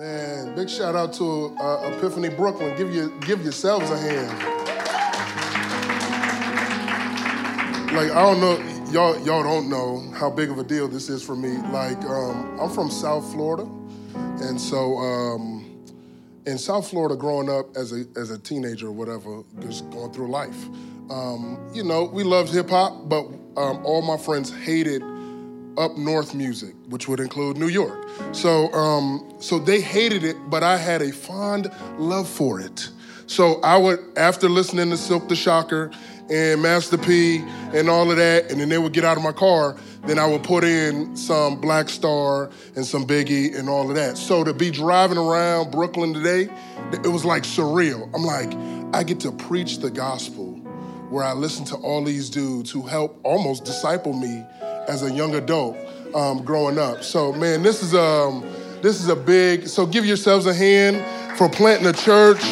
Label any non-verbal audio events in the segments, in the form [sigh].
Man, big shout out to uh, Epiphany Brooklyn. Give you give yourselves a hand. Like I don't know, y'all y'all don't know how big of a deal this is for me. Like um, I'm from South Florida, and so um, in South Florida, growing up as a as a teenager or whatever, just going through life, um, you know, we loved hip hop, but um, all my friends hated up north music, which would include New York. So, um, so they hated it, but I had a fond love for it. So I would, after listening to Silk the Shocker and Master P and all of that, and then they would get out of my car, then I would put in some Black Star and some Biggie and all of that. So to be driving around Brooklyn today, it was like surreal. I'm like, I get to preach the gospel where I listen to all these dudes who help almost disciple me as a young adult um, growing up. So man, this is um, this is a big. So give yourselves a hand for planting a church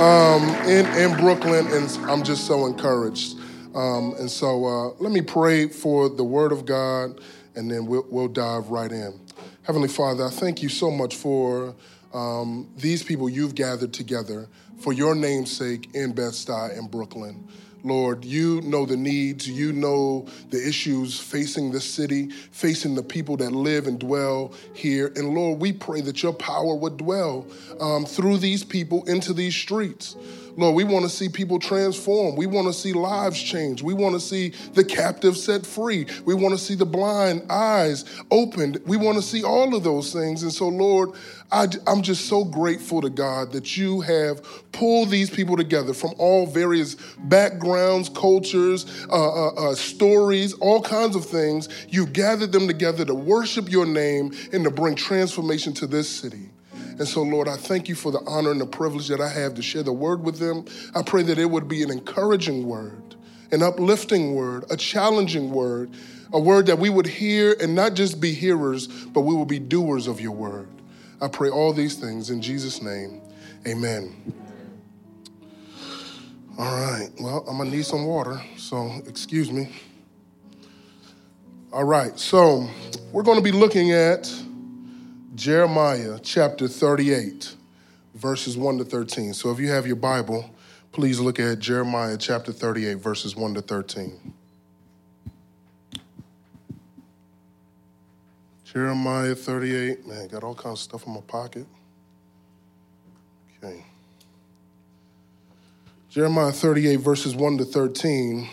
um, in in Brooklyn, and I'm just so encouraged. Um, and so uh, let me pray for the Word of God, and then we'll, we'll dive right in. Heavenly Father, I thank you so much for um, these people you've gathered together for your name's sake in Bed-Stuy and Brooklyn. Lord, you know the needs, you know the issues facing the city, facing the people that live and dwell here. And Lord, we pray that your power would dwell um, through these people into these streets. Lord, we want to see people transform. We want to see lives change. We want to see the captive set free. We want to see the blind eyes opened. We want to see all of those things. And so, Lord, I, am just so grateful to God that you have pulled these people together from all various backgrounds, cultures, uh, uh, uh, stories, all kinds of things. You've gathered them together to worship your name and to bring transformation to this city. And so, Lord, I thank you for the honor and the privilege that I have to share the word with them. I pray that it would be an encouraging word, an uplifting word, a challenging word, a word that we would hear and not just be hearers, but we will be doers of your word. I pray all these things in Jesus' name. Amen. All right, well, I'm gonna need some water, so excuse me. All right, so we're gonna be looking at Jeremiah chapter 38, verses 1 to 13. So if you have your Bible, please look at Jeremiah chapter 38, verses 1 to 13. Jeremiah 38, man, got all kinds of stuff in my pocket. Okay. Jeremiah 38, verses 1 to 13,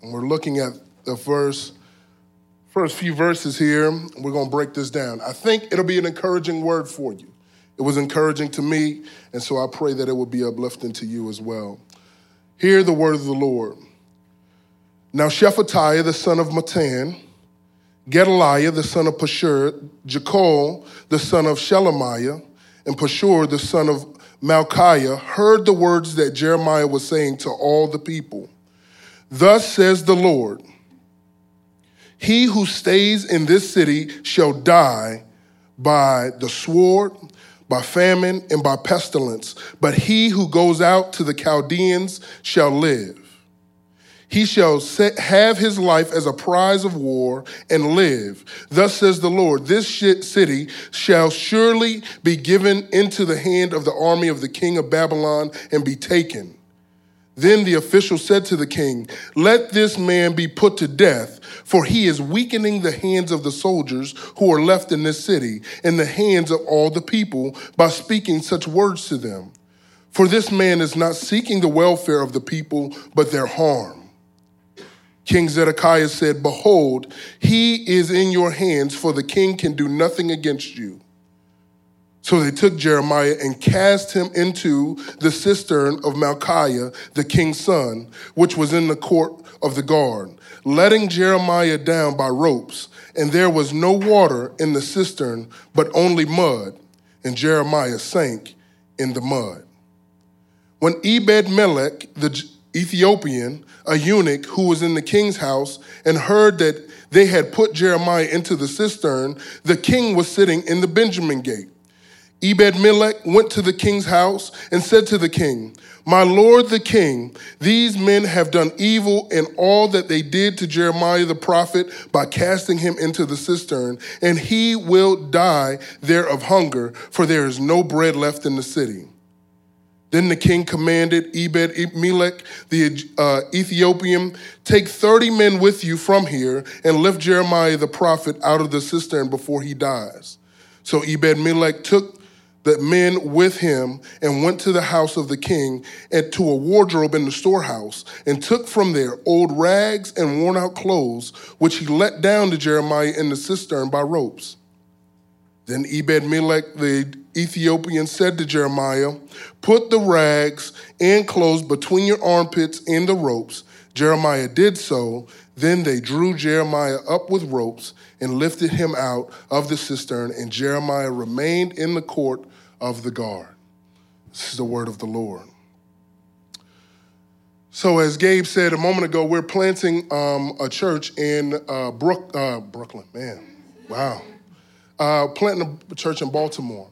and we're looking at the verse first few verses here. We're going to break this down. I think it'll be an encouraging word for you. It was encouraging to me, and so I pray that it will be uplifting to you as well. Hear the word of the Lord. Now, Shephatiah, the son of Mattan, Gedaliah, the son of Pashur, Jucal, the son of Shelemiah, and Pashur, the son of Malchiah, heard the words that Jeremiah was saying to all the people. Thus says the Lord he who stays in this city shall die by the sword, by famine, and by pestilence. But he who goes out to the Chaldeans shall live. He shall set, have his life as a prize of war and live. Thus says the Lord This city shall surely be given into the hand of the army of the king of Babylon and be taken. Then the official said to the king, Let this man be put to death, for he is weakening the hands of the soldiers who are left in this city and the hands of all the people by speaking such words to them. For this man is not seeking the welfare of the people, but their harm. King Zedekiah said, Behold, he is in your hands, for the king can do nothing against you. So they took Jeremiah and cast him into the cistern of Malchiah, the king's son, which was in the court of the guard, letting Jeremiah down by ropes. And there was no water in the cistern, but only mud. And Jeremiah sank in the mud. When Ebed Melech, the Ethiopian, a eunuch who was in the king's house, and heard that they had put Jeremiah into the cistern, the king was sitting in the Benjamin gate. Ebed Melech went to the king's house and said to the king, My lord the king, these men have done evil in all that they did to Jeremiah the prophet by casting him into the cistern, and he will die there of hunger, for there is no bread left in the city. Then the king commanded Ebed Melech, the uh, Ethiopian, Take 30 men with you from here and lift Jeremiah the prophet out of the cistern before he dies. So Ebed Melech took the men with him and went to the house of the king and to a wardrobe in the storehouse and took from there old rags and worn out clothes, which he let down to Jeremiah in the cistern by ropes. Then Ebed Melech the Ethiopian said to Jeremiah, Put the rags and clothes between your armpits and the ropes. Jeremiah did so. Then they drew Jeremiah up with ropes and lifted him out of the cistern, and Jeremiah remained in the court of the guard. This is the word of the Lord. So, as Gabe said a moment ago, we're planting um, a church in uh, Brook, uh, Brooklyn. Man, wow uh, planting a church in Baltimore.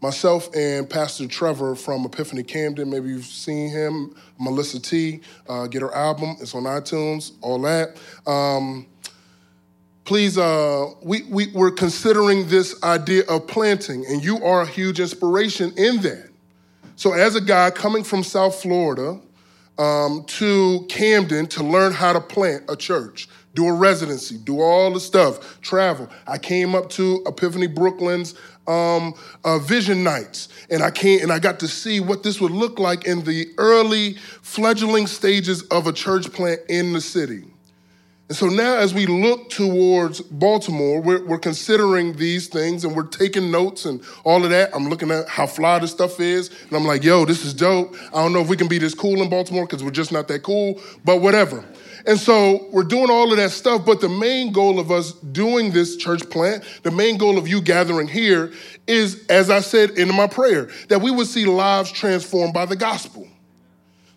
Myself and Pastor Trevor from Epiphany Camden, maybe you've seen him, Melissa T, uh, get her album, it's on iTunes, all that. Um, please, uh, we, we, we're considering this idea of planting, and you are a huge inspiration in that. So, as a guy coming from South Florida um, to Camden to learn how to plant a church, do a residency, do all the stuff, travel. I came up to Epiphany Brooklyn's um, uh, vision nights, and I came and I got to see what this would look like in the early fledgling stages of a church plant in the city. And so now, as we look towards Baltimore, we're, we're, considering these things and we're taking notes and all of that. I'm looking at how fly this stuff is, and I'm like, yo, this is dope. I don't know if we can be this cool in Baltimore because we're just not that cool, but whatever. And so we're doing all of that stuff, but the main goal of us doing this church plant, the main goal of you gathering here is, as I said in my prayer, that we would see lives transformed by the gospel.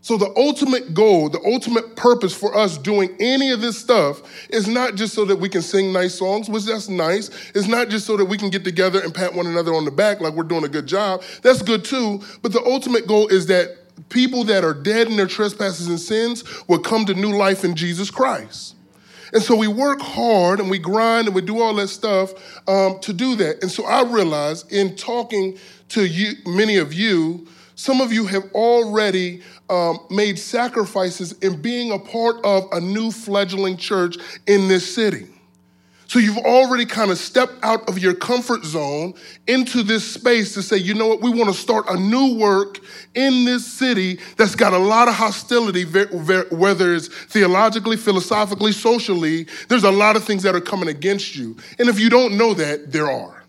So, the ultimate goal, the ultimate purpose for us doing any of this stuff is not just so that we can sing nice songs, which that's nice. It's not just so that we can get together and pat one another on the back like we're doing a good job. That's good too. But the ultimate goal is that people that are dead in their trespasses and sins will come to new life in Jesus Christ. And so we work hard and we grind and we do all that stuff um, to do that. And so I realize in talking to you, many of you, some of you have already um, made sacrifices in being a part of a new fledgling church in this city. So you've already kind of stepped out of your comfort zone into this space to say, you know what, we want to start a new work in this city that's got a lot of hostility, whether it's theologically, philosophically, socially. There's a lot of things that are coming against you. And if you don't know that, there are.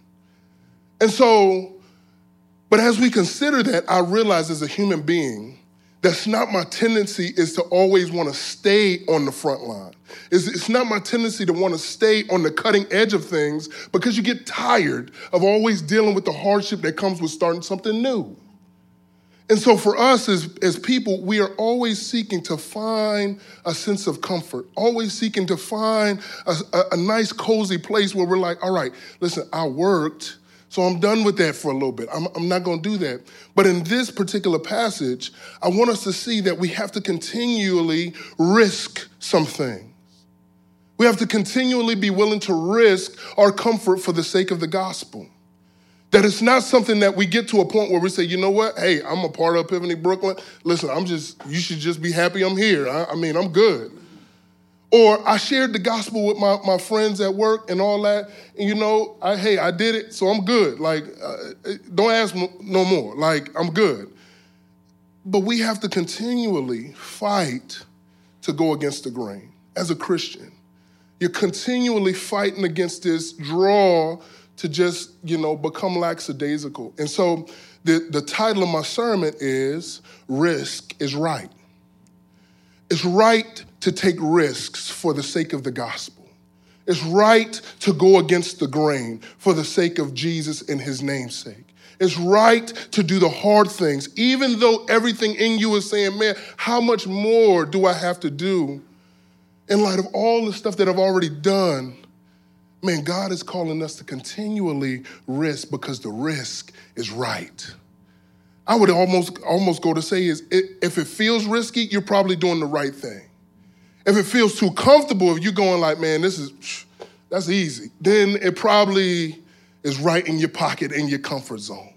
And so, but as we consider that, I realize as a human being, that's not my tendency is to always want to stay on the front line. It's, it's not my tendency to want to stay on the cutting edge of things because you get tired of always dealing with the hardship that comes with starting something new. And so for us as, as people, we are always seeking to find a sense of comfort, always seeking to find a, a, a nice, cozy place where we're like, all right, listen, I worked so I'm done with that for a little bit. I'm, I'm not going to do that. But in this particular passage, I want us to see that we have to continually risk some things. We have to continually be willing to risk our comfort for the sake of the gospel. That it's not something that we get to a point where we say, you know what? Hey, I'm a part of Epiphany Brooklyn. Listen, I'm just, you should just be happy I'm here. I, I mean, I'm good. Or I shared the gospel with my, my friends at work and all that. And you know, I, hey, I did it, so I'm good. Like, uh, don't ask no more. Like, I'm good. But we have to continually fight to go against the grain as a Christian. You're continually fighting against this draw to just, you know, become lackadaisical. And so the, the title of my sermon is Risk is Right. It's right to take risks for the sake of the gospel. It's right to go against the grain for the sake of Jesus and his namesake. It's right to do the hard things, even though everything in you is saying, man, how much more do I have to do in light of all the stuff that I've already done Man, God is calling us to continually risk because the risk is right. I would almost almost go to say is if it feels risky, you're probably doing the right thing. If it feels too comfortable, if you're going like, man, this is that's easy, then it probably is right in your pocket in your comfort zone.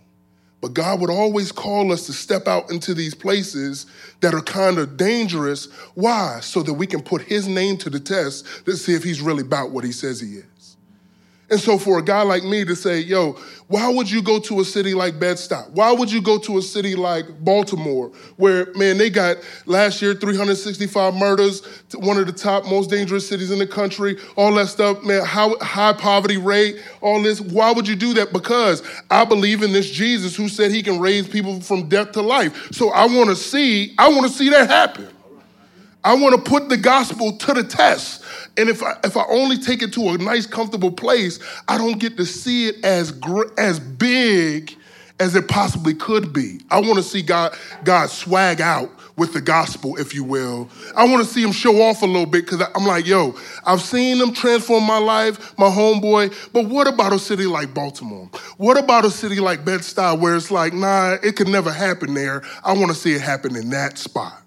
But God would always call us to step out into these places that are kind of dangerous. Why? So that we can put his name to the test to see if he's really about what he says he is. And so for a guy like me to say, yo, why would you go to a city like Bed-Stuy? Why would you go to a city like Baltimore, where, man, they got last year 365 murders, one of the top most dangerous cities in the country, all that stuff, man, how, high poverty rate, all this. Why would you do that? Because I believe in this Jesus who said he can raise people from death to life. So I want to see, I want to see that happen. I want to put the gospel to the test. And if I, if I only take it to a nice, comfortable place, I don't get to see it as, gr- as big as it possibly could be. I want to see God, God swag out with the gospel, if you will. I want to see him show off a little bit because I'm like, yo, I've seen him transform my life, my homeboy. But what about a city like Baltimore? What about a city like Bed-Stuy where it's like, nah, it could never happen there. I want to see it happen in that spot.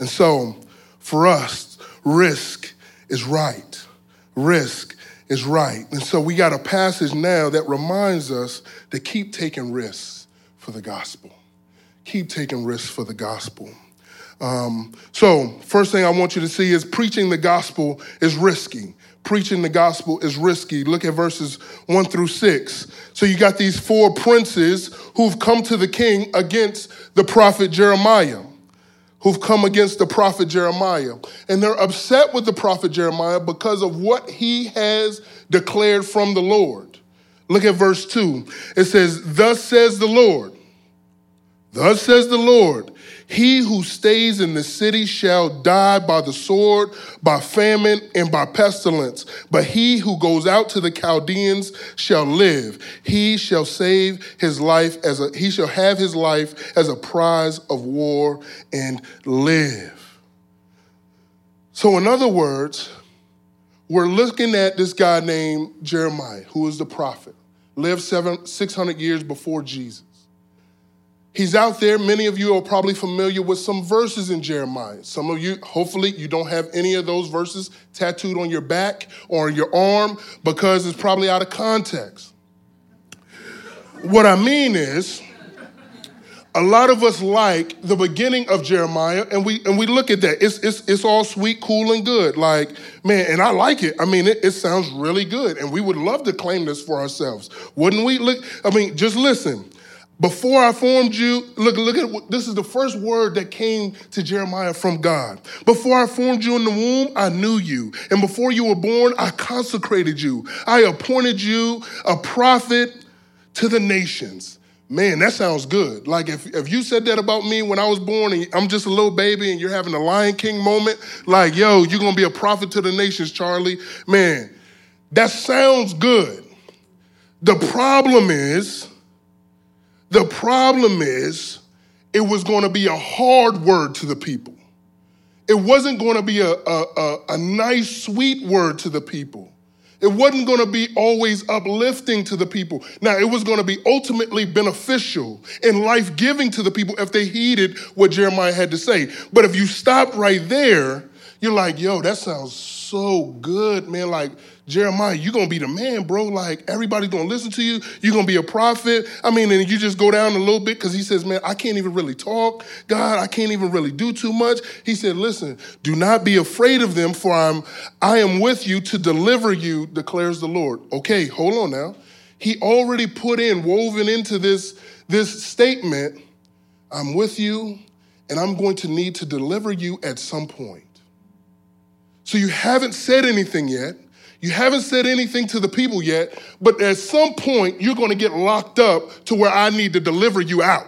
And so for us, risk is right. Risk is right. And so we got a passage now that reminds us to keep taking risks for the gospel. Keep taking risks for the gospel. Um, so, first thing I want you to see is preaching the gospel is risky. Preaching the gospel is risky. Look at verses one through six. So, you got these four princes who've come to the king against the prophet Jeremiah who've come against the prophet Jeremiah. And they're upset with the prophet Jeremiah because of what he has declared from the Lord. Look at verse 2. It says, Thus says the Lord, thus says the Lord, he who stays in the city shall die by the sword, by famine, and by pestilence. But he who goes out to the Chaldeans shall live. He shall save his life as a he shall have his life as a prize of war and live. So, in other words, we're looking at this guy named Jeremiah, who is the prophet, lived seven, 600 years before Jesus. He's out there. Many of you are probably familiar with some verses in Jeremiah. Some of you, hopefully, you don't have any of those verses tattooed on your back or your arm because it's probably out of context. What I mean is, a lot of us like the beginning of Jeremiah, and we and we look at that. It's it's it's all sweet, cool, and good. Like man, and I like it. I mean, it, it sounds really good, and we would love to claim this for ourselves, wouldn't we? Look, I mean, just listen. Before I formed you, look, look at this is the first word that came to Jeremiah from God. Before I formed you in the womb, I knew you. And before you were born, I consecrated you. I appointed you a prophet to the nations. Man, that sounds good. Like if, if you said that about me when I was born and I'm just a little baby and you're having a Lion King moment, like, yo, you're gonna be a prophet to the nations, Charlie. Man, that sounds good. The problem is, the problem is, it was going to be a hard word to the people. It wasn't going to be a, a, a, a nice, sweet word to the people. It wasn't going to be always uplifting to the people. Now, it was going to be ultimately beneficial and life giving to the people if they heeded what Jeremiah had to say. But if you stop right there, you're like, yo, that sounds so good, man. Like, Jeremiah, you're gonna be the man, bro. Like everybody's gonna listen to you. You're gonna be a prophet. I mean, and you just go down a little bit because he says, Man, I can't even really talk. God, I can't even really do too much. He said, Listen, do not be afraid of them, for I'm I am with you to deliver you, declares the Lord. Okay, hold on now. He already put in, woven into this, this statement, I'm with you, and I'm going to need to deliver you at some point. So you haven't said anything yet. You haven't said anything to the people yet, but at some point, you're going to get locked up to where I need to deliver you out.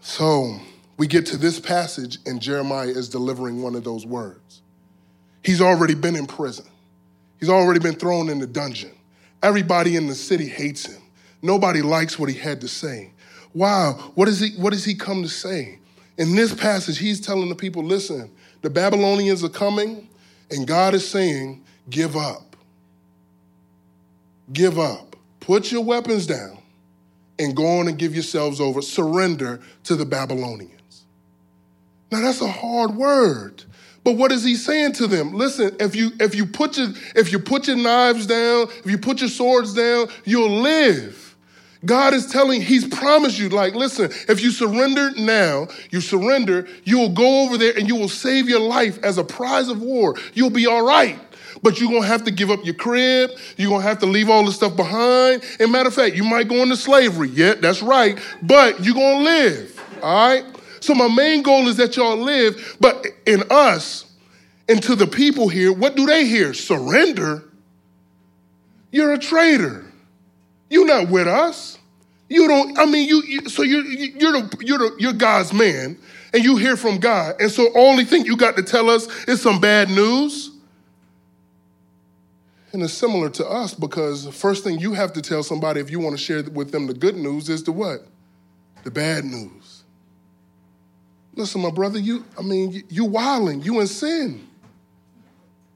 So we get to this passage, and Jeremiah is delivering one of those words. He's already been in prison, he's already been thrown in the dungeon. Everybody in the city hates him. Nobody likes what he had to say. Wow, what, is he, what does he come to say? In this passage, he's telling the people listen, the Babylonians are coming And God is saying, give up. Give up. Put your weapons down and go on and give yourselves over. Surrender to the Babylonians. Now that's a hard word. But what is he saying to them? Listen, if you if you put your if you put your knives down, if you put your swords down, you'll live. God is telling, He's promised you, like, listen, if you surrender now, you surrender, you will go over there and you will save your life as a prize of war. You'll be all right. But you're gonna have to give up your crib, you're gonna have to leave all the stuff behind. And matter of fact, you might go into slavery. Yeah, that's right. But you're gonna live. All right? So my main goal is that y'all live, but in us, and to the people here, what do they hear? Surrender. You're a traitor. You're not with us. You don't. I mean, you. you so you're you're the, you're the, you're God's man, and you hear from God, and so only thing you got to tell us is some bad news. And it's similar to us because first thing you have to tell somebody if you want to share with them the good news is the what? The bad news. Listen, my brother, you. I mean, you, you wilding. You in sin.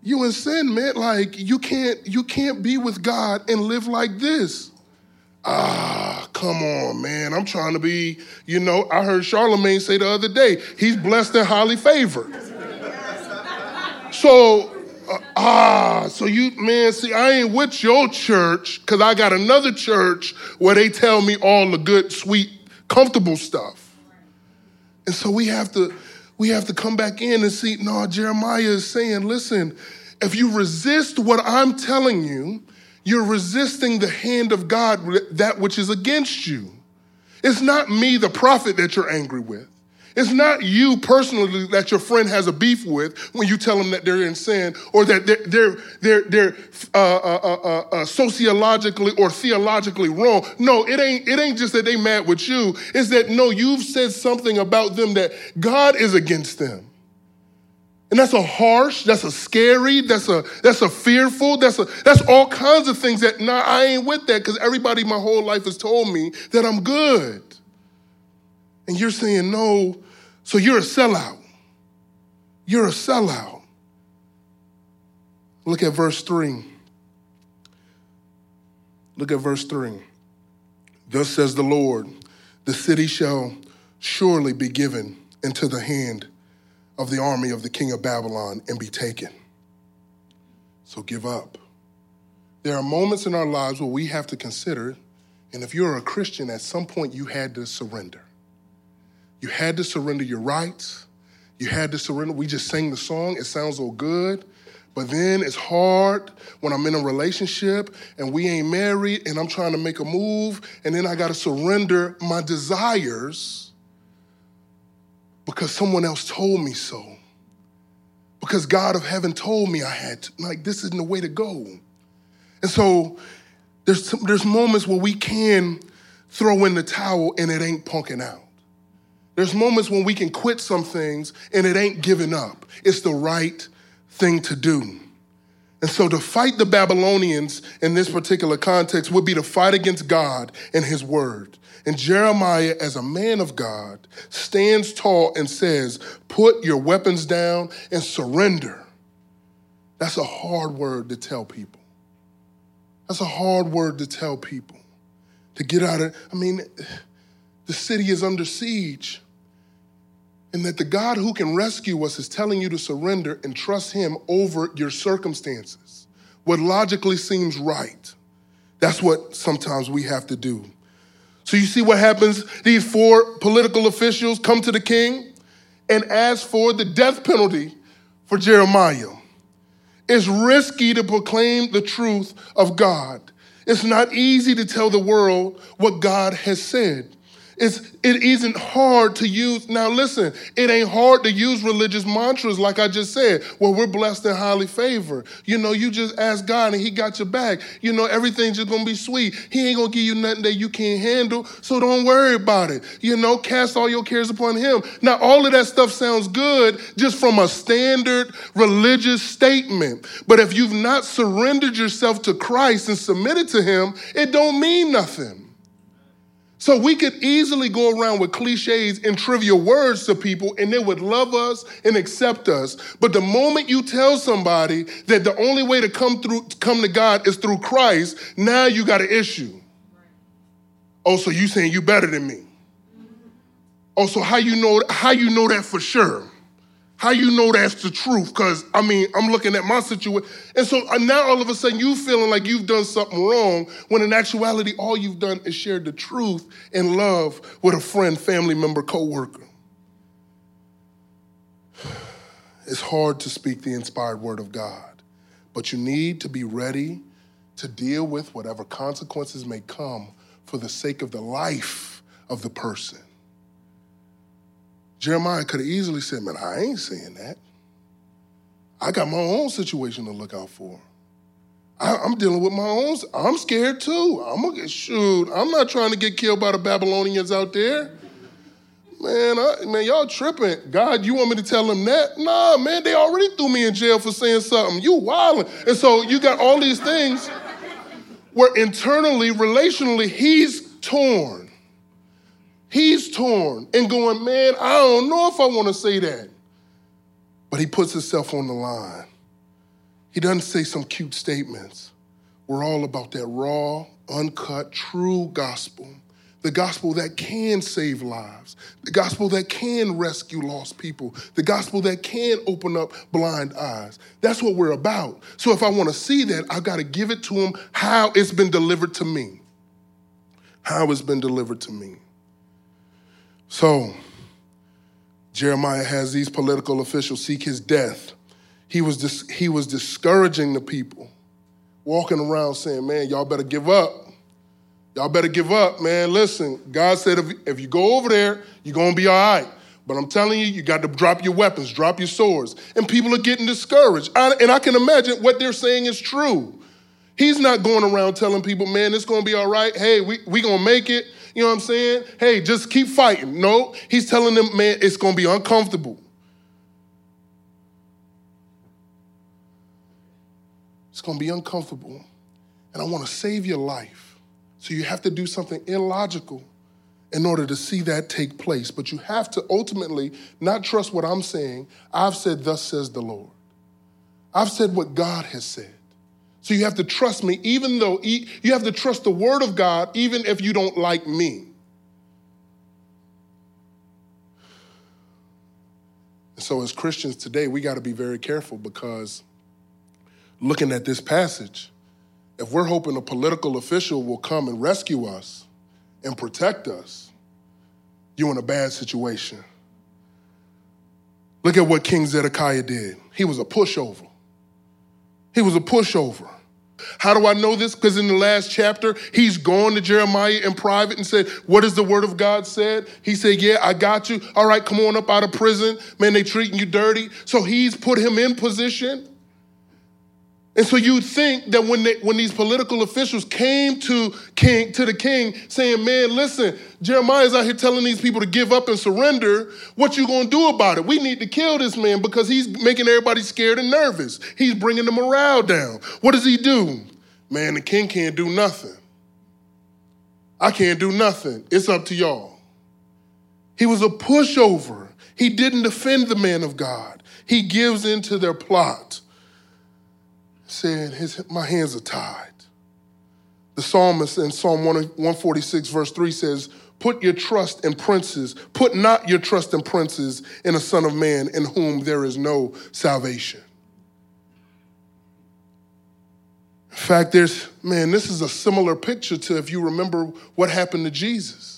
You in sin, man. Like you can't you can't be with God and live like this. Ah, come on, man. I'm trying to be, you know, I heard Charlamagne say the other day, he's blessed and highly favored. So, uh, ah, so you, man, see, I ain't with your church because I got another church where they tell me all the good, sweet, comfortable stuff. And so we have to, we have to come back in and see, no, Jeremiah is saying, listen, if you resist what I'm telling you, you're resisting the hand of God, that which is against you. It's not me, the prophet, that you're angry with. It's not you personally that your friend has a beef with when you tell them that they're in sin or that they're, they're, they're, they're uh, uh, uh, uh, sociologically or theologically wrong. No, it ain't, it ain't just that they mad with you. It's that, no, you've said something about them that God is against them. And that's a harsh, that's a scary, that's a that's a fearful, that's a that's all kinds of things that nah, I ain't with that because everybody my whole life has told me that I'm good. And you're saying no, so you're a sellout. You're a sellout. Look at verse 3. Look at verse 3. Thus says the Lord, the city shall surely be given into the hand of the army of the king of Babylon and be taken. So give up. There are moments in our lives where we have to consider, and if you're a Christian, at some point you had to surrender. You had to surrender your rights. You had to surrender. We just sang the song, it sounds so good. But then it's hard when I'm in a relationship and we ain't married and I'm trying to make a move, and then I got to surrender my desires because someone else told me so. Because God of heaven told me I had to. Like, this isn't the way to go. And so there's, there's moments where we can throw in the towel and it ain't punking out. There's moments when we can quit some things and it ain't giving up. It's the right thing to do. And so to fight the Babylonians in this particular context would be to fight against God and his word. And Jeremiah, as a man of God, stands tall and says, Put your weapons down and surrender. That's a hard word to tell people. That's a hard word to tell people. To get out of, I mean, the city is under siege. And that the God who can rescue us is telling you to surrender and trust Him over your circumstances. What logically seems right. That's what sometimes we have to do. So you see what happens? These four political officials come to the king and ask for the death penalty for Jeremiah. It's risky to proclaim the truth of God. It's not easy to tell the world what God has said. It's, it isn't hard to use. Now, listen, it ain't hard to use religious mantras like I just said. Well, we're blessed and highly favored. You know, you just ask God and He got your back. You know, everything's just gonna be sweet. He ain't gonna give you nothing that you can't handle, so don't worry about it. You know, cast all your cares upon Him. Now, all of that stuff sounds good just from a standard religious statement. But if you've not surrendered yourself to Christ and submitted to Him, it don't mean nothing. So we could easily go around with cliches and trivial words to people and they would love us and accept us. But the moment you tell somebody that the only way to come through come to God is through Christ, now you got an issue. Oh, so you saying you better than me. Oh, so how you know how you know that for sure? How you know that's the truth? Because I mean, I'm looking at my situation, and so uh, now all of a sudden you feeling like you've done something wrong, when in actuality all you've done is shared the truth and love with a friend, family member, coworker. [sighs] It's hard to speak the inspired word of God, but you need to be ready to deal with whatever consequences may come for the sake of the life of the person. Jeremiah could have easily said, Man, I ain't saying that. I got my own situation to look out for. I, am dealing with my own. I'm scared too. I'm gonna get shoot. I'm not trying to get killed by the Babylonians out there. Man, I, man, y'all tripping. God, you want me to tell them that? Nah, man, they already threw me in jail for saying something. You wilding. And so you got all these things where internally, relationally, he's torn. He's torn and going, man, I don't know if I want to say that. But he puts himself on the line. He doesn't say some cute statements. We're all about that raw, uncut, true gospel. The gospel that can save lives, the gospel that can rescue lost people, the gospel that can open up blind eyes. That's what we're about. So if I want to see that, I've got to give it to him how it's been delivered to me. How it's been delivered to me. So, Jeremiah has these political officials seek his death. He was, dis- he was discouraging the people, walking around saying, Man, y'all better give up. Y'all better give up, man. Listen, God said if, if you go over there, you're going to be all right. But I'm telling you, you got to drop your weapons, drop your swords. And people are getting discouraged. I, and I can imagine what they're saying is true. He's not going around telling people, man, it's going to be all right. Hey, we we going to make it. You know what I'm saying? Hey, just keep fighting. No, he's telling them, man, it's going to be uncomfortable. It's going to be uncomfortable. And I want to save your life. So you have to do something illogical in order to see that take place. But you have to ultimately not trust what I'm saying. I've said, Thus says the Lord. I've said what God has said. So you have to trust me, even though you have to trust the word of God, even if you don't like me. So, as Christians today, we got to be very careful because looking at this passage, if we're hoping a political official will come and rescue us and protect us, you're in a bad situation. Look at what King Zedekiah did. He was a pushover. He was a pushover. How do I know this? Because in the last chapter, he's gone to Jeremiah in private and said, What is the word of God said? He said, Yeah, I got you. All right, come on up out of prison. Man, they treating you dirty. So he's put him in position. And so you'd think that when they, when these political officials came to king to the king saying, "Man, listen, Jeremiah's out here telling these people to give up and surrender. What you gonna do about it? We need to kill this man because he's making everybody scared and nervous. He's bringing the morale down. What does he do? Man, the king can't do nothing. I can't do nothing. It's up to y'all. He was a pushover. He didn't defend the man of God. He gives into their plot saying, his, My hands are tied. The psalmist in Psalm 146, verse 3 says, Put your trust in princes. Put not your trust in princes in a son of man in whom there is no salvation. In fact, there's, man, this is a similar picture to if you remember what happened to Jesus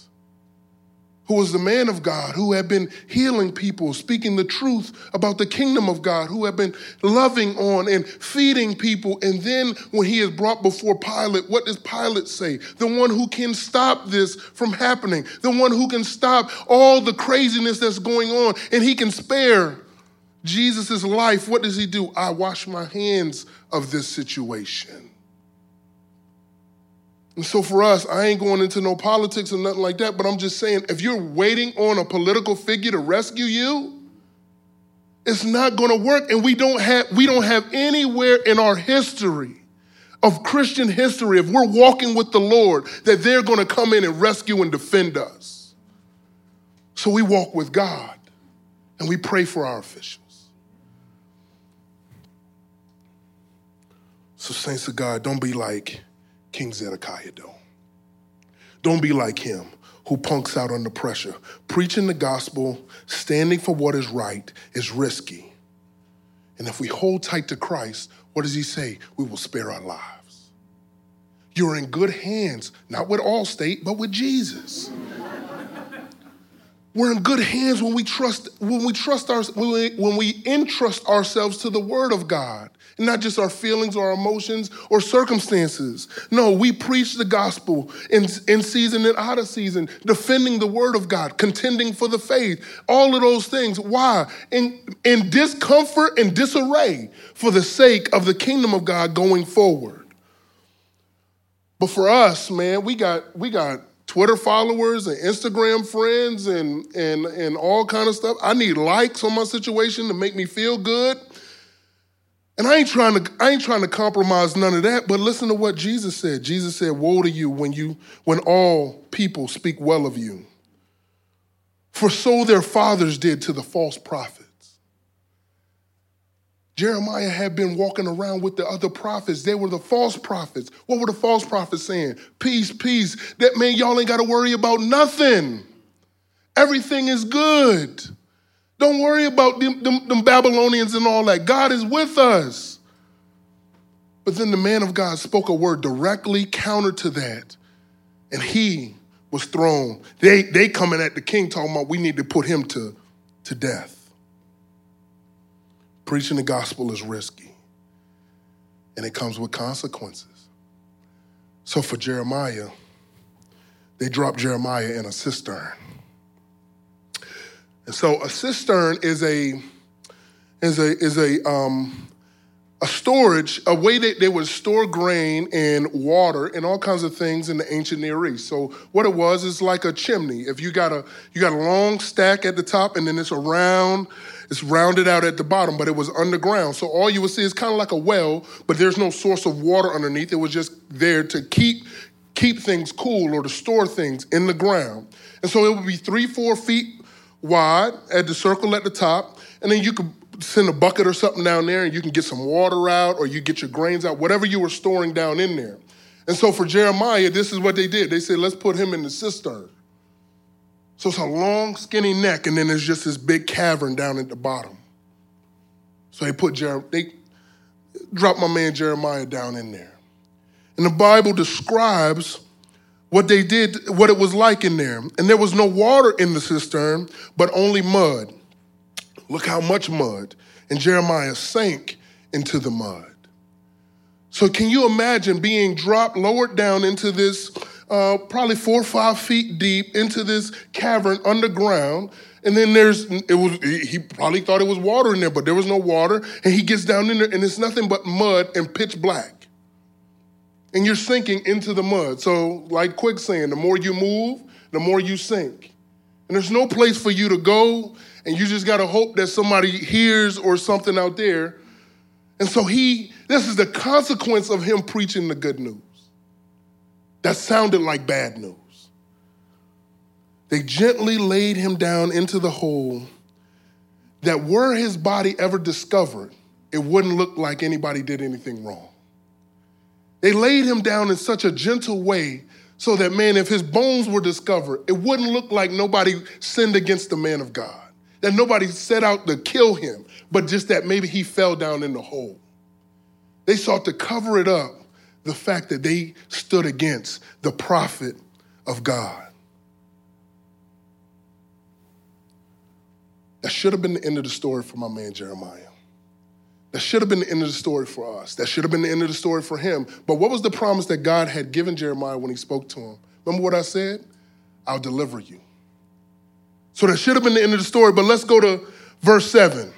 who was the man of God, who had been healing people, speaking the truth about the kingdom of God, who had been loving on and feeding people. And then when he is brought before Pilate, what does Pilate say? The one who can stop this from happening, the one who can stop all the craziness that's going on, and he can spare Jesus' life. What does he do? I wash my hands of this situation. And so for us, I ain't going into no politics or nothing like that, but I'm just saying if you're waiting on a political figure to rescue you, it's not going to work and we don't have we don't have anywhere in our history of Christian history, if we're walking with the Lord, that they're going to come in and rescue and defend us. So we walk with God and we pray for our officials. So, saints of God, don't be like King Zedekiah, though. Don't be like him who punks out under pressure. Preaching the gospel, standing for what is right, is risky. And if we hold tight to Christ, what does he say? We will spare our lives. You're in good hands, not with Allstate, but with Jesus. We're in good hands when we trust when we trust our when we, when we entrust ourselves to the Word of God, not just our feelings or our emotions or circumstances. No, we preach the gospel in, in season and out of season, defending the Word of God, contending for the faith, all of those things. Why? In in discomfort and disarray for the sake of the kingdom of God going forward. But for us, man, we got we got Twitter followers and Instagram friends and, and, and all kind of stuff. I need likes on my situation to make me feel good. And I ain't trying to I ain't trying to compromise none of that, but listen to what Jesus said. Jesus said, "Woe to you when you when all people speak well of you. For so their fathers did to the false prophets. Jeremiah had been walking around with the other prophets. They were the false prophets. What were the false prophets saying? Peace, peace. That man, y'all ain't got to worry about nothing. Everything is good. Don't worry about them, them, them, Babylonians and all that. God is with us. But then the man of God spoke a word directly counter to that, and he was thrown. They, they coming at the king talking about we need to put him to, to death. Preaching the gospel is risky, and it comes with consequences. So for Jeremiah, they dropped Jeremiah in a cistern. And so a cistern is a is a is a um, a storage, a way that they would store grain and water and all kinds of things in the ancient Near East. So what it was is like a chimney. If you got a you got a long stack at the top and then it's a round, it's rounded out at the bottom, but it was underground. So all you would see is kind of like a well, but there's no source of water underneath. It was just there to keep keep things cool or to store things in the ground. And so it would be three, four feet wide at the circle at the top, and then you could send a bucket or something down there and you can get some water out or you get your grains out, whatever you were storing down in there. And so for Jeremiah, this is what they did. They said, let's put him in the cistern. So it's a long, skinny neck, and then there's just this big cavern down at the bottom. So they put Jer- they dropped my man Jeremiah down in there. And the Bible describes what they did, what it was like in there. And there was no water in the cistern, but only mud. Look how much mud. And Jeremiah sank into the mud. So, can you imagine being dropped, lowered down into this, uh, probably four or five feet deep, into this cavern underground? And then there's, it was, he probably thought it was water in there, but there was no water. And he gets down in there, and it's nothing but mud and pitch black. And you're sinking into the mud. So, like quicksand, the more you move, the more you sink. And there's no place for you to go and you just got to hope that somebody hears or something out there. And so he, this is the consequence of him preaching the good news. That sounded like bad news. They gently laid him down into the hole that were his body ever discovered, it wouldn't look like anybody did anything wrong. They laid him down in such a gentle way so that, man, if his bones were discovered, it wouldn't look like nobody sinned against the man of God that nobody set out to kill him, but just that maybe he fell down in the hole. They sought to cover it up, the fact that they stood against the prophet of God. That should have been the end of the story for my man Jeremiah. That should have been the end of the story for us. That should have been the end of the story for him. But what was the promise that God had given Jeremiah when he spoke to him? Remember what I said? I'll deliver you. So that should have been the end of the story, but let's go to verse 7.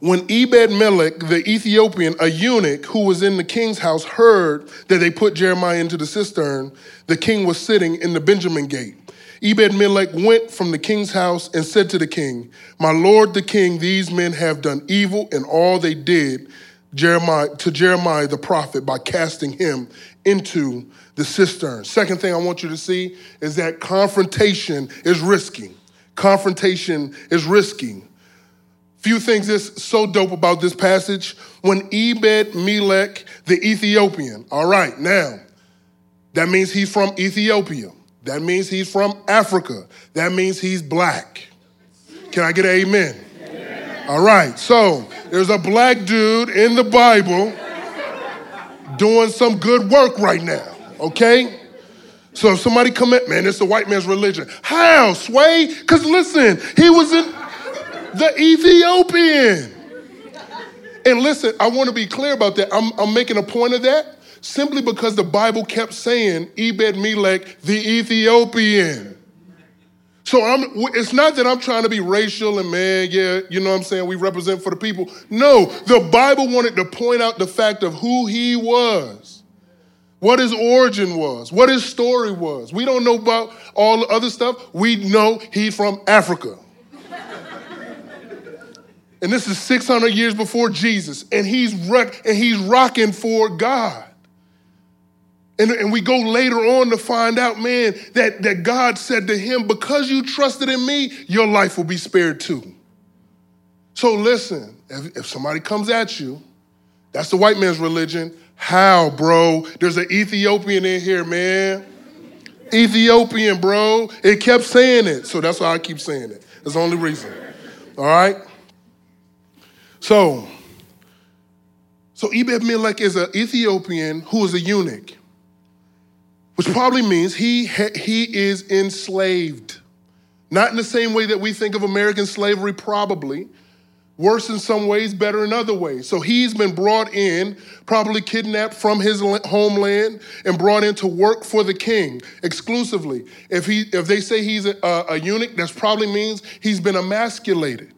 When Ebed Melech, the Ethiopian, a eunuch who was in the king's house, heard that they put Jeremiah into the cistern, the king was sitting in the Benjamin gate. Ebed Melech went from the king's house and said to the king, My lord the king, these men have done evil in all they did Jeremiah to Jeremiah the prophet by casting him into the cistern. Second thing I want you to see is that confrontation is risky. Confrontation is risky. Few things that's so dope about this passage. When Ebed Melech, the Ethiopian, all right, now, that means he's from Ethiopia. That means he's from Africa. That means he's black. Can I get an amen? amen? All right, so there's a black dude in the Bible doing some good work right now, okay? So if somebody come at, man, it's a white man's religion. How, Sway? Because listen, he was in the Ethiopian. And listen, I want to be clear about that. I'm, I'm making a point of that simply because the Bible kept saying Ebed Melech, the Ethiopian. So I'm, it's not that I'm trying to be racial and man, yeah, you know what I'm saying, we represent for the people. No, the Bible wanted to point out the fact of who he was, what his origin was, what his story was. We don't know about all the other stuff. We know he's from Africa. and this is 600 years before Jesus, and he's, and he's rocking for God. And, and we go later on to find out, man, that, that God said to him, Because you trusted in me, your life will be spared too. So listen, if, if somebody comes at you, that's the white man's religion. How, bro? There's an Ethiopian in here, man. Ethiopian, bro. It kept saying it. So that's why I keep saying it. That's the only reason. All right? So, so Ebed Melech is an Ethiopian who is a eunuch which probably means he, he is enslaved. Not in the same way that we think of American slavery, probably. Worse in some ways, better in other ways. So he's been brought in, probably kidnapped from his homeland, and brought in to work for the king exclusively. If, he, if they say he's a, a eunuch, that probably means he's been emasculated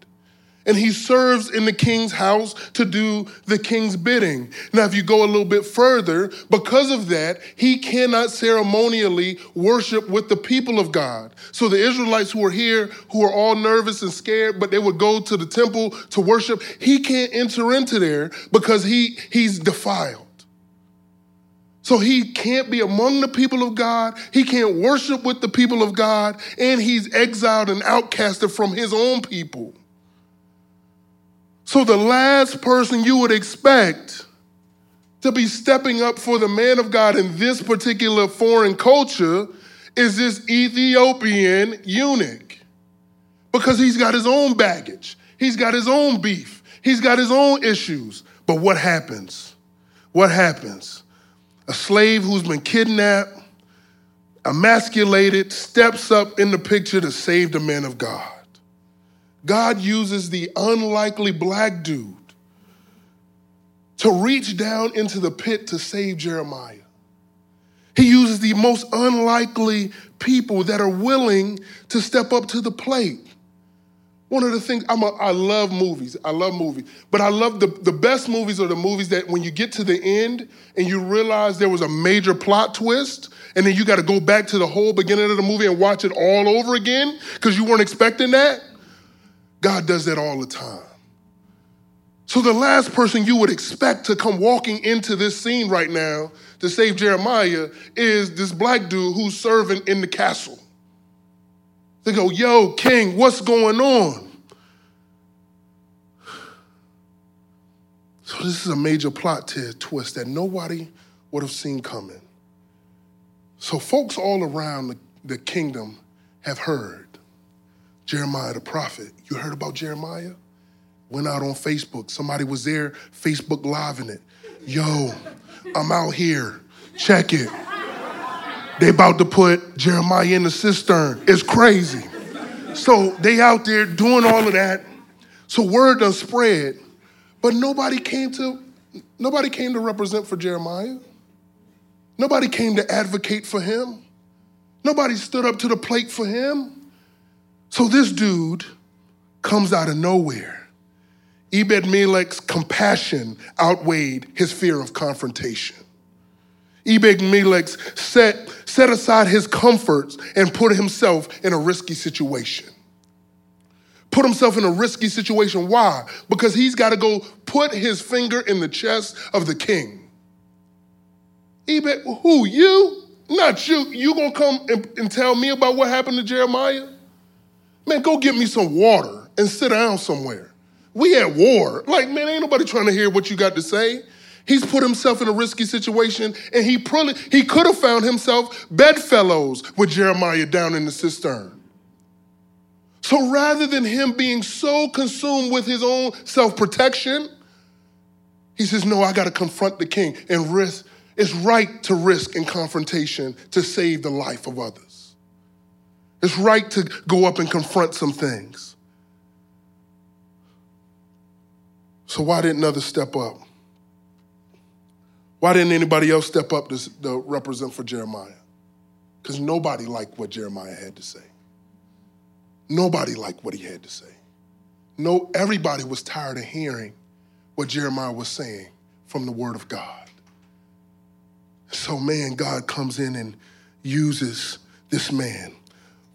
and he serves in the king's house to do the king's bidding. Now, if you go a little bit further, because of that, he cannot ceremonially worship with the people of God. So the Israelites who are here, who are all nervous and scared, but they would go to the temple to worship, he can't enter into there because he, he's defiled. So he can't be among the people of God. He can't worship with the people of God. And he's exiled and outcasted from his own people. So, the last person you would expect to be stepping up for the man of God in this particular foreign culture is this Ethiopian eunuch because he's got his own baggage, he's got his own beef, he's got his own issues. But what happens? What happens? A slave who's been kidnapped, emasculated, steps up in the picture to save the man of God. God uses the unlikely black dude to reach down into the pit to save Jeremiah. He uses the most unlikely people that are willing to step up to the plate. One of the things I'm a, I love movies. I love movies, but I love the, the best movies are the movies that when you get to the end and you realize there was a major plot twist, and then you got to go back to the whole beginning of the movie and watch it all over again because you weren't expecting that. God does that all the time. So the last person you would expect to come walking into this scene right now to save Jeremiah is this black dude who's serving in the castle. They go, yo, king, what's going on? So this is a major plot twist that nobody would have seen coming. So folks all around the, the kingdom have heard Jeremiah the prophet. You heard about Jeremiah? Went out on Facebook. Somebody was there, Facebook live in it. Yo, I'm out here. Check it. They about to put Jeremiah in the cistern. It's crazy. So they out there doing all of that. So word done spread, but nobody came to nobody came to represent for Jeremiah. Nobody came to advocate for him. Nobody stood up to the plate for him. So this dude comes out of nowhere. Ebed Melech's compassion outweighed his fear of confrontation. Ebed Melech set, set aside his comforts and put himself in a risky situation. put himself in a risky situation. Why? Because he's got to go put his finger in the chest of the king. Ebed, who? You? Not you. You gonna come and, and tell me about what happened to Jeremiah? Man, go get me some water and sit down somewhere. We at war. Like, man, ain't nobody trying to hear what you got to say. He's put himself in a risky situation, and he probably he could have found himself bedfellows with Jeremiah down in the cistern. So rather than him being so consumed with his own self-protection, he says, No, I gotta confront the king and risk. It's right to risk in confrontation to save the life of others. It's right to go up and confront some things. So why didn't others step up? Why didn't anybody else step up to, to represent for Jeremiah? Because nobody liked what Jeremiah had to say. Nobody liked what he had to say. No, everybody was tired of hearing what Jeremiah was saying from the word of God. So, man, God comes in and uses this man.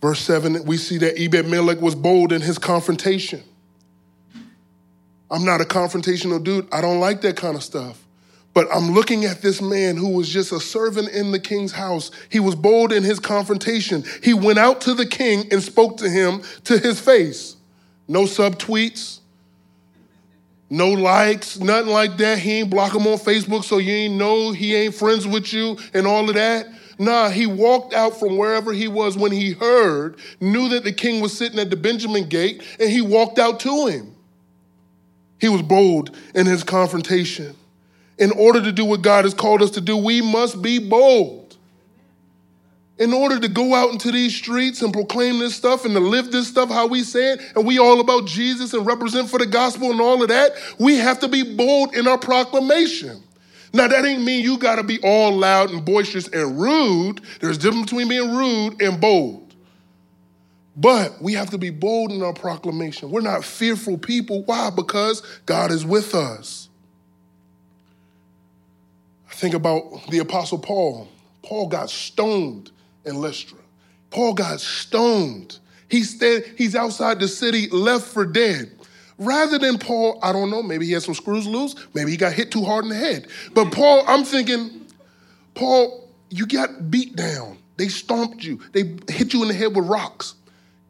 Verse 7, we see that Ebed Melech was bold in his confrontation. I'm not a confrontational dude. I don't like that kind of stuff. But I'm looking at this man who was just a servant in the king's house. He was bold in his confrontation. He went out to the king and spoke to him to his face. No subtweets, no likes, nothing like that. He ain't block him on Facebook so you ain't know he ain't friends with you and all of that. Nah, he walked out from wherever he was when he heard, knew that the king was sitting at the Benjamin gate, and he walked out to him. He was bold in his confrontation in order to do what God has called us to do, we must be bold. In order to go out into these streets and proclaim this stuff and to live this stuff how we say it, and we all about Jesus and represent for the gospel and all of that, we have to be bold in our proclamation. Now, that ain't mean you got to be all loud and boisterous and rude. There's a difference between being rude and bold. But we have to be bold in our proclamation. We're not fearful people. Why? Because God is with us. I think about the Apostle Paul. Paul got stoned in Lystra. Paul got stoned. He's outside the city, left for dead. Rather than Paul, I don't know, maybe he had some screws loose, maybe he got hit too hard in the head. But Paul, I'm thinking, Paul, you got beat down. They stomped you, they hit you in the head with rocks.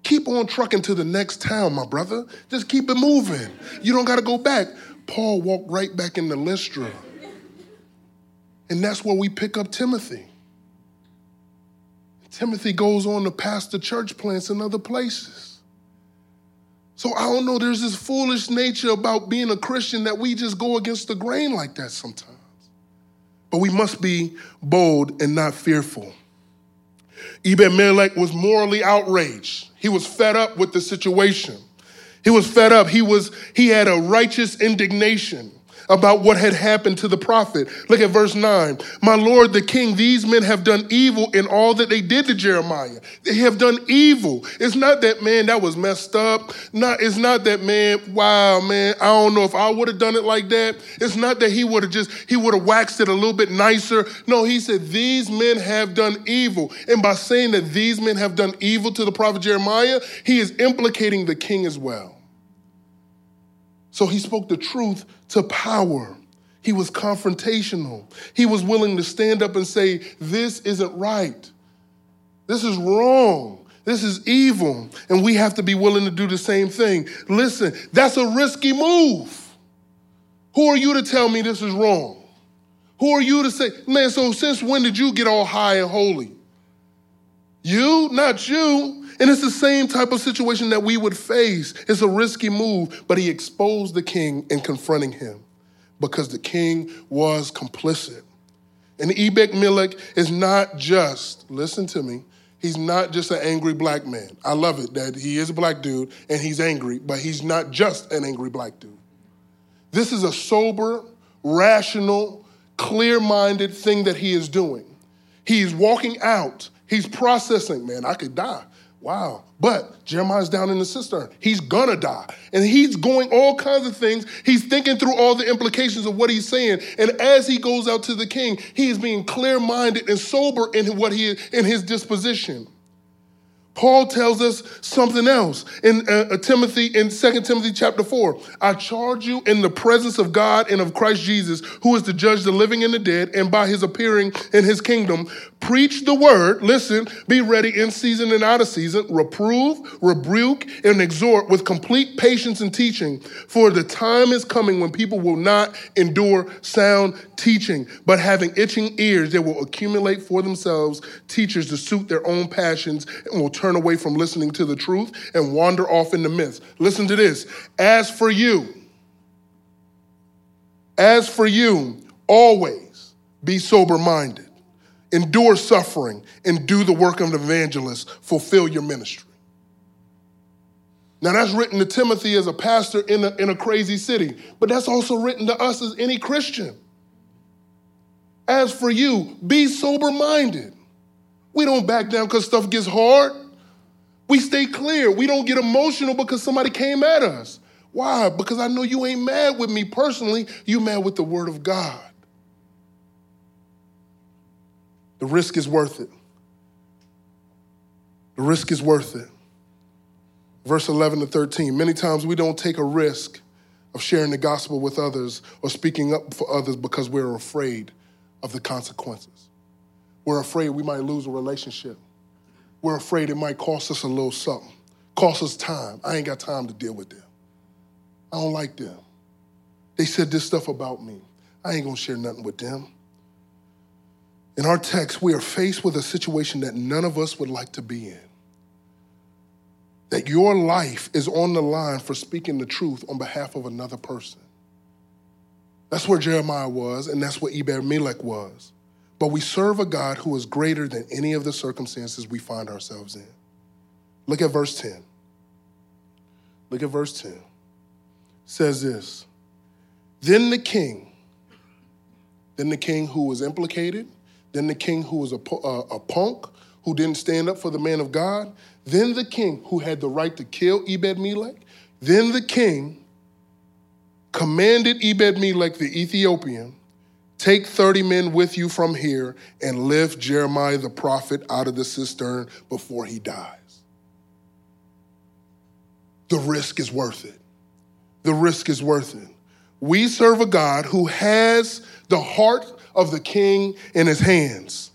Keep on trucking to the next town, my brother. Just keep it moving. You don't got to go back. Paul walked right back into Lystra. And that's where we pick up Timothy. Timothy goes on to pastor church plants in other places. So I don't know, there's this foolish nature about being a Christian that we just go against the grain like that sometimes. But we must be bold and not fearful. Ebed Melech was morally outraged. He was fed up with the situation. He was fed up. He was he had a righteous indignation about what had happened to the prophet. Look at verse 9. My Lord the king, these men have done evil in all that they did to Jeremiah. They have done evil. It's not that, man, that was messed up. Not, it's not that, man, wow, man, I don't know if I would have done it like that. It's not that he would have just, he would have waxed it a little bit nicer. No, he said, these men have done evil. And by saying that these men have done evil to the prophet Jeremiah, he is implicating the king as well. So he spoke the truth to power. He was confrontational. He was willing to stand up and say, This isn't right. This is wrong. This is evil. And we have to be willing to do the same thing. Listen, that's a risky move. Who are you to tell me this is wrong? Who are you to say, man, so since when did you get all high and holy? You, not you. And it's the same type of situation that we would face. It's a risky move, but he exposed the king in confronting him because the king was complicit. And Ebed Melech is not just, listen to me, he's not just an angry black man. I love it that he is a black dude and he's angry, but he's not just an angry black dude. This is a sober, rational, clear minded thing that he is doing. He's walking out, he's processing, man, I could die. Wow. But Jeremiah's down in the cistern. He's gonna die. And he's going all kinds of things. He's thinking through all the implications of what he's saying. And as he goes out to the king, he is being clear-minded and sober in what he in his disposition. Paul tells us something else in uh, uh Timothy in 2 Timothy chapter 4. I charge you in the presence of God and of Christ Jesus, who is to judge the living and the dead, and by his appearing in his kingdom, preach the word. Listen, be ready in season and out of season, reprove, rebuke, and exhort with complete patience and teaching. For the time is coming when people will not endure sound teaching, but having itching ears, they will accumulate for themselves teachers to suit their own passions and will turn away from listening to the truth and wander off into myths. Listen to this. As for you, as for you, always be sober minded, endure suffering, and do the work of an evangelist, fulfill your ministry. Now, that's written to Timothy as a pastor in a, in a crazy city, but that's also written to us as any Christian. As for you, be sober minded. We don't back down because stuff gets hard. We stay clear. We don't get emotional because somebody came at us. Why? Because I know you ain't mad with me personally, you mad with the word of God. The risk is worth it. The risk is worth it. Verse 11 to 13. Many times we don't take a risk of sharing the gospel with others or speaking up for others because we're afraid of the consequences. We're afraid we might lose a relationship. We're afraid it might cost us a little something, cost us time. I ain't got time to deal with them. I don't like them. They said this stuff about me. I ain't gonna share nothing with them. In our text, we are faced with a situation that none of us would like to be in. That your life is on the line for speaking the truth on behalf of another person. That's where Jeremiah was, and that's what Ebed Melech was. But we serve a God who is greater than any of the circumstances we find ourselves in. Look at verse 10. Look at verse 10. It says this Then the king, then the king who was implicated, then the king who was a, a, uh, a punk, who didn't stand up for the man of God, then the king who had the right to kill Ebed Melech, then the king commanded Ebed Melech the Ethiopian, Take 30 men with you from here and lift Jeremiah the prophet out of the cistern before he dies. The risk is worth it. The risk is worth it. We serve a God who has the heart of the king in his hands.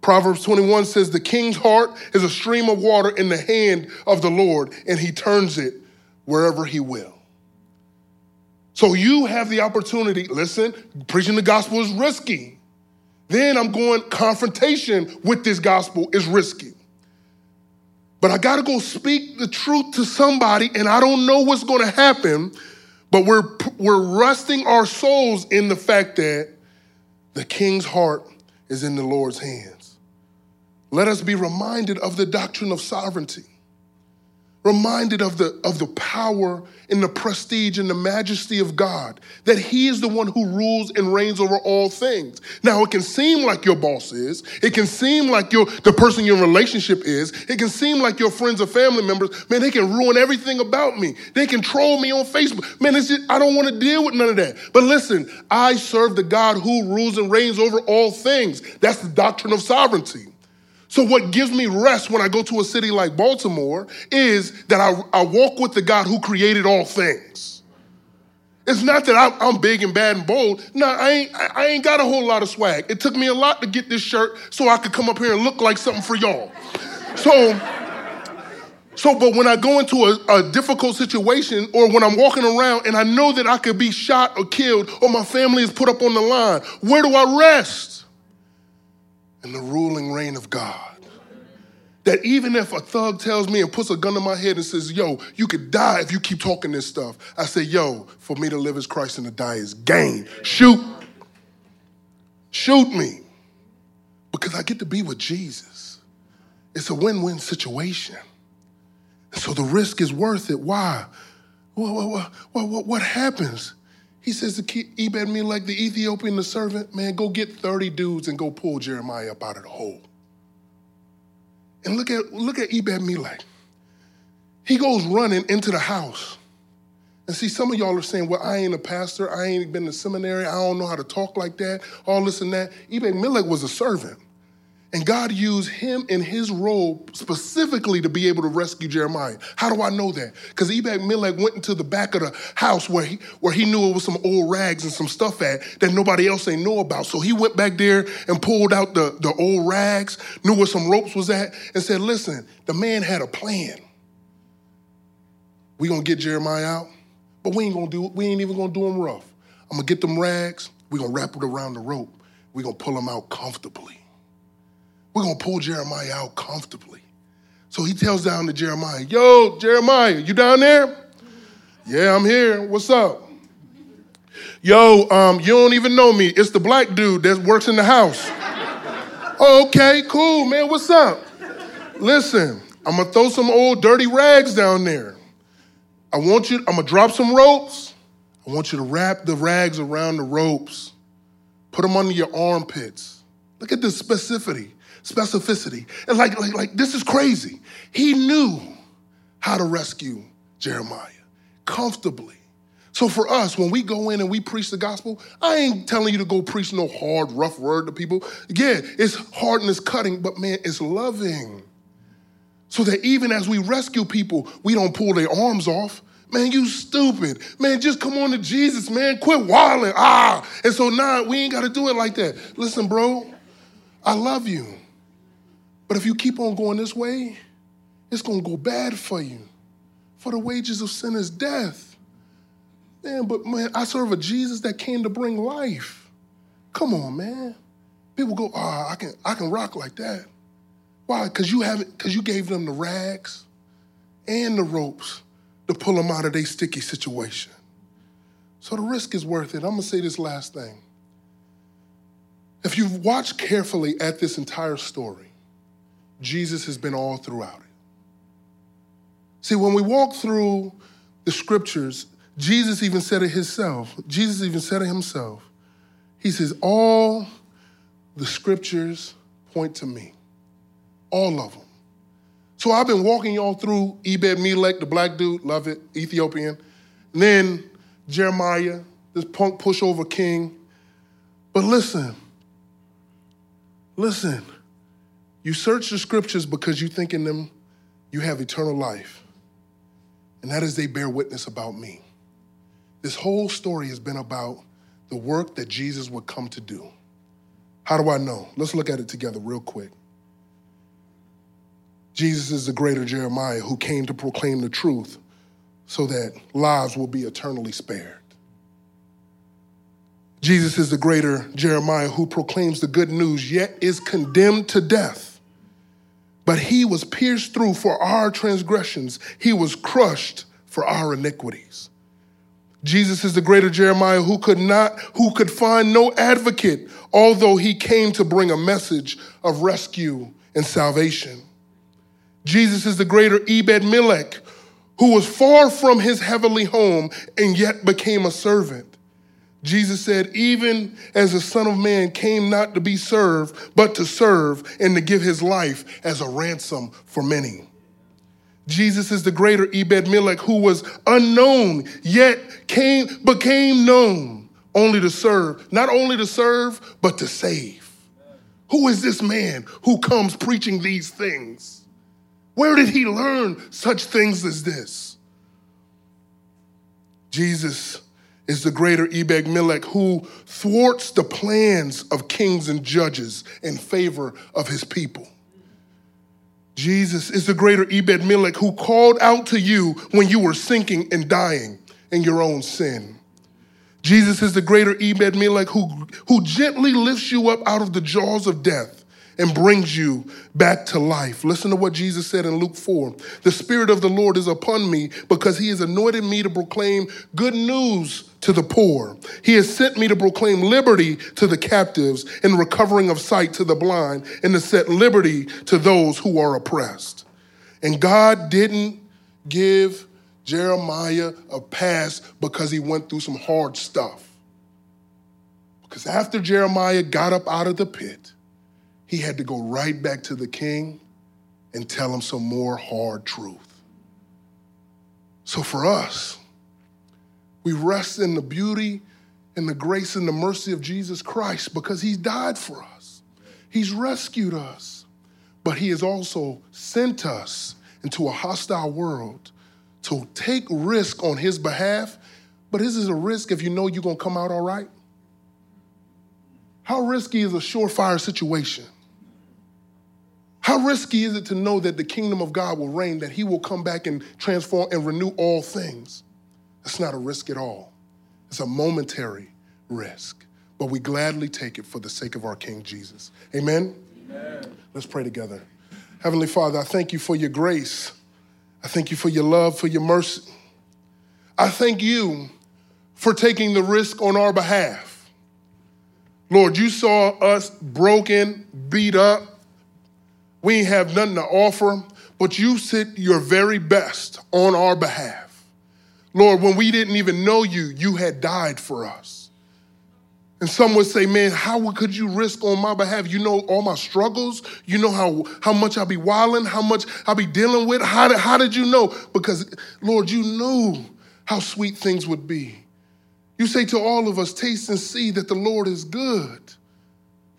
Proverbs 21 says, The king's heart is a stream of water in the hand of the Lord, and he turns it wherever he will. So you have the opportunity, listen, preaching the gospel is risky. Then I'm going, confrontation with this gospel is risky. But I gotta go speak the truth to somebody, and I don't know what's gonna happen, but we're, we're resting our souls in the fact that the king's heart is in the Lord's hands. Let us be reminded of the doctrine of sovereignty reminded of the, of the power and the prestige and the majesty of God, that He is the one who rules and reigns over all things. Now, it can seem like your boss is, it can seem like your, the person your relationship is, it can seem like your friends or family members, man, they can ruin everything about me. They can troll me on Facebook. Man, just, I don't want to deal with none of that. But listen, I serve the God who rules and reigns over all things. That's the doctrine of sovereignty. So, what gives me rest when I go to a city like Baltimore is that I, I walk with the God who created all things. It's not that I, I'm big and bad and bold. No, I ain't, I ain't got a whole lot of swag. It took me a lot to get this shirt so I could come up here and look like something for y'all. So, so, but when I go into a, a, difficult situation or when I'm walking around and I know that I could be shot or killed or my family is put up on the line, where do I rest? And the ruling reign of God. That even if a thug tells me and puts a gun to my head and says, Yo, you could die if you keep talking this stuff, I say, Yo, for me to live is Christ and to die is gain. Shoot. Shoot me. Because I get to be with Jesus. It's a win win situation. So the risk is worth it. Why? What, what, what, what happens he says to Ebed Melech the Ethiopian, the servant, man, go get 30 dudes and go pull Jeremiah up out of the hole. And look at, look at Ebed Melech. He goes running into the house. And see, some of y'all are saying, well, I ain't a pastor. I ain't been to seminary. I don't know how to talk like that, all this and that. Ebed Melech was a servant. And God used him in his role specifically to be able to rescue Jeremiah. How do I know that? Because Ebed Melech went into the back of the house where he, where he knew it was some old rags and some stuff at that nobody else ain't know about. So he went back there and pulled out the, the old rags, knew where some ropes was at, and said, listen, the man had a plan. We gonna get Jeremiah out, but we ain't gonna do we ain't even gonna do him rough. I'm gonna get them rags, we gonna wrap it around the rope, we gonna pull him out comfortably. We're going to pull Jeremiah out comfortably. So he tells down to Jeremiah, Yo, Jeremiah, you down there? Yeah, I'm here. What's up? Yo, um, you don't even know me. It's the black dude that works in the house. [laughs] okay, cool, man. What's up? Listen, I'm gonna throw some old dirty rags down there. I want you, I'm gonna drop some ropes. I want you to wrap the rags around the ropes, put them under your armpits. Look at the specificity specificity. And like, like, like this is crazy. He knew how to rescue Jeremiah comfortably. So for us, when we go in and we preach the gospel, I ain't telling you to go preach no hard, rough word to people. Yeah, it's hard and it's cutting, but man, it's loving. So that even as we rescue people, we don't pull their arms off. Man, you stupid. Man, just come on to Jesus, man. Quit wilding. Ah. And so now we ain't got to do it like that. Listen, bro, I love you. But if you keep on going this way, it's going to go bad for you. For the wages of sin is death. Man, but man, I serve a Jesus that came to bring life. Come on, man. People go, ah, oh, I can I can rock like that. Why? Because you haven't, because you gave them the rags and the ropes to pull them out of their sticky situation. So the risk is worth it. I'm gonna say this last thing. If you've watched carefully at this entire story, Jesus has been all throughout it. See, when we walk through the scriptures, Jesus even said it himself. Jesus even said it himself. He says, All the scriptures point to me. All of them. So I've been walking y'all through Ebed Melech, the black dude, love it, Ethiopian. And then Jeremiah, this punk pushover king. But listen, listen. You search the scriptures because you think in them you have eternal life. And that is they bear witness about me. This whole story has been about the work that Jesus would come to do. How do I know? Let's look at it together real quick. Jesus is the greater Jeremiah who came to proclaim the truth so that lives will be eternally spared. Jesus is the greater Jeremiah who proclaims the good news, yet is condemned to death. But he was pierced through for our transgressions, he was crushed for our iniquities. Jesus is the greater Jeremiah who could not, who could find no advocate, although he came to bring a message of rescue and salvation. Jesus is the greater Ebed Melech, who was far from his heavenly home and yet became a servant. Jesus said, even as the Son of Man came not to be served, but to serve and to give his life as a ransom for many. Jesus is the greater Ebed Melech who was unknown, yet came, became known only to serve, not only to serve, but to save. Who is this man who comes preaching these things? Where did he learn such things as this? Jesus is the greater Ebed Melech who thwarts the plans of kings and judges in favor of his people. Jesus is the greater Ebed Melech who called out to you when you were sinking and dying in your own sin. Jesus is the greater Ebed Melech who, who gently lifts you up out of the jaws of death and brings you back to life. Listen to what Jesus said in Luke 4. The Spirit of the Lord is upon me because he has anointed me to proclaim good news to the poor. He has sent me to proclaim liberty to the captives and recovering of sight to the blind and to set liberty to those who are oppressed. And God didn't give Jeremiah a pass because he went through some hard stuff. Because after Jeremiah got up out of the pit, he had to go right back to the king and tell him some more hard truth. So for us, we rest in the beauty and the grace and the mercy of Jesus Christ because he died for us. He's rescued us, but He has also sent us into a hostile world to take risk on His behalf. But this is a risk if you know you're going to come out all right. How risky is a surefire situation? How risky is it to know that the kingdom of God will reign, that He will come back and transform and renew all things? That's not a risk at all. It's a momentary risk, but we gladly take it for the sake of our King Jesus. Amen? Amen. Let's pray together. Heavenly Father, I thank you for your grace. I thank you for your love, for your mercy. I thank you for taking the risk on our behalf. Lord, you saw us broken, beat up. We have nothing to offer, but you sent your very best on our behalf. Lord, when we didn't even know you, you had died for us. And some would say, man, how could you risk on my behalf? You know all my struggles. You know how, how much I'll be wilding, how much I'll be dealing with. How did, how did you know? Because, Lord, you knew how sweet things would be. You say to all of us, taste and see that the Lord is good.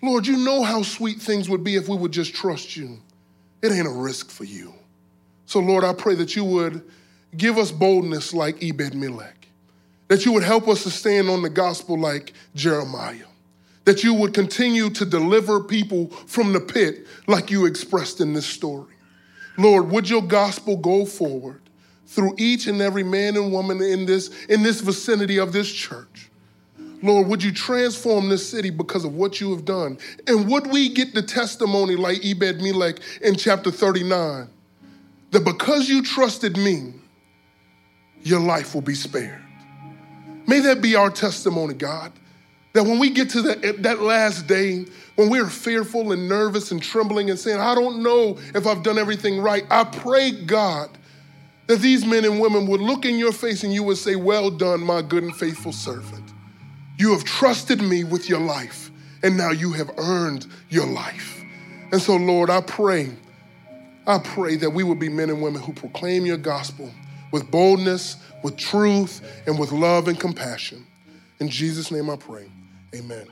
Lord, you know how sweet things would be if we would just trust you. It ain't a risk for you. So, Lord, I pray that you would give us boldness like Ebed Melech, that you would help us to stand on the gospel like Jeremiah, that you would continue to deliver people from the pit like you expressed in this story. Lord, would your gospel go forward through each and every man and woman in this, in this vicinity of this church? Lord, would you transform this city because of what you have done? And would we get the testimony like Ebed Melech in chapter 39 that because you trusted me, your life will be spared. May that be our testimony, God. That when we get to the, that last day, when we're fearful and nervous and trembling and saying, I don't know if I've done everything right, I pray, God, that these men and women would look in your face and you would say, Well done, my good and faithful servant. You have trusted me with your life, and now you have earned your life. And so, Lord, I pray, I pray that we would be men and women who proclaim your gospel with boldness, with truth, and with love and compassion. In Jesus' name I pray. Amen.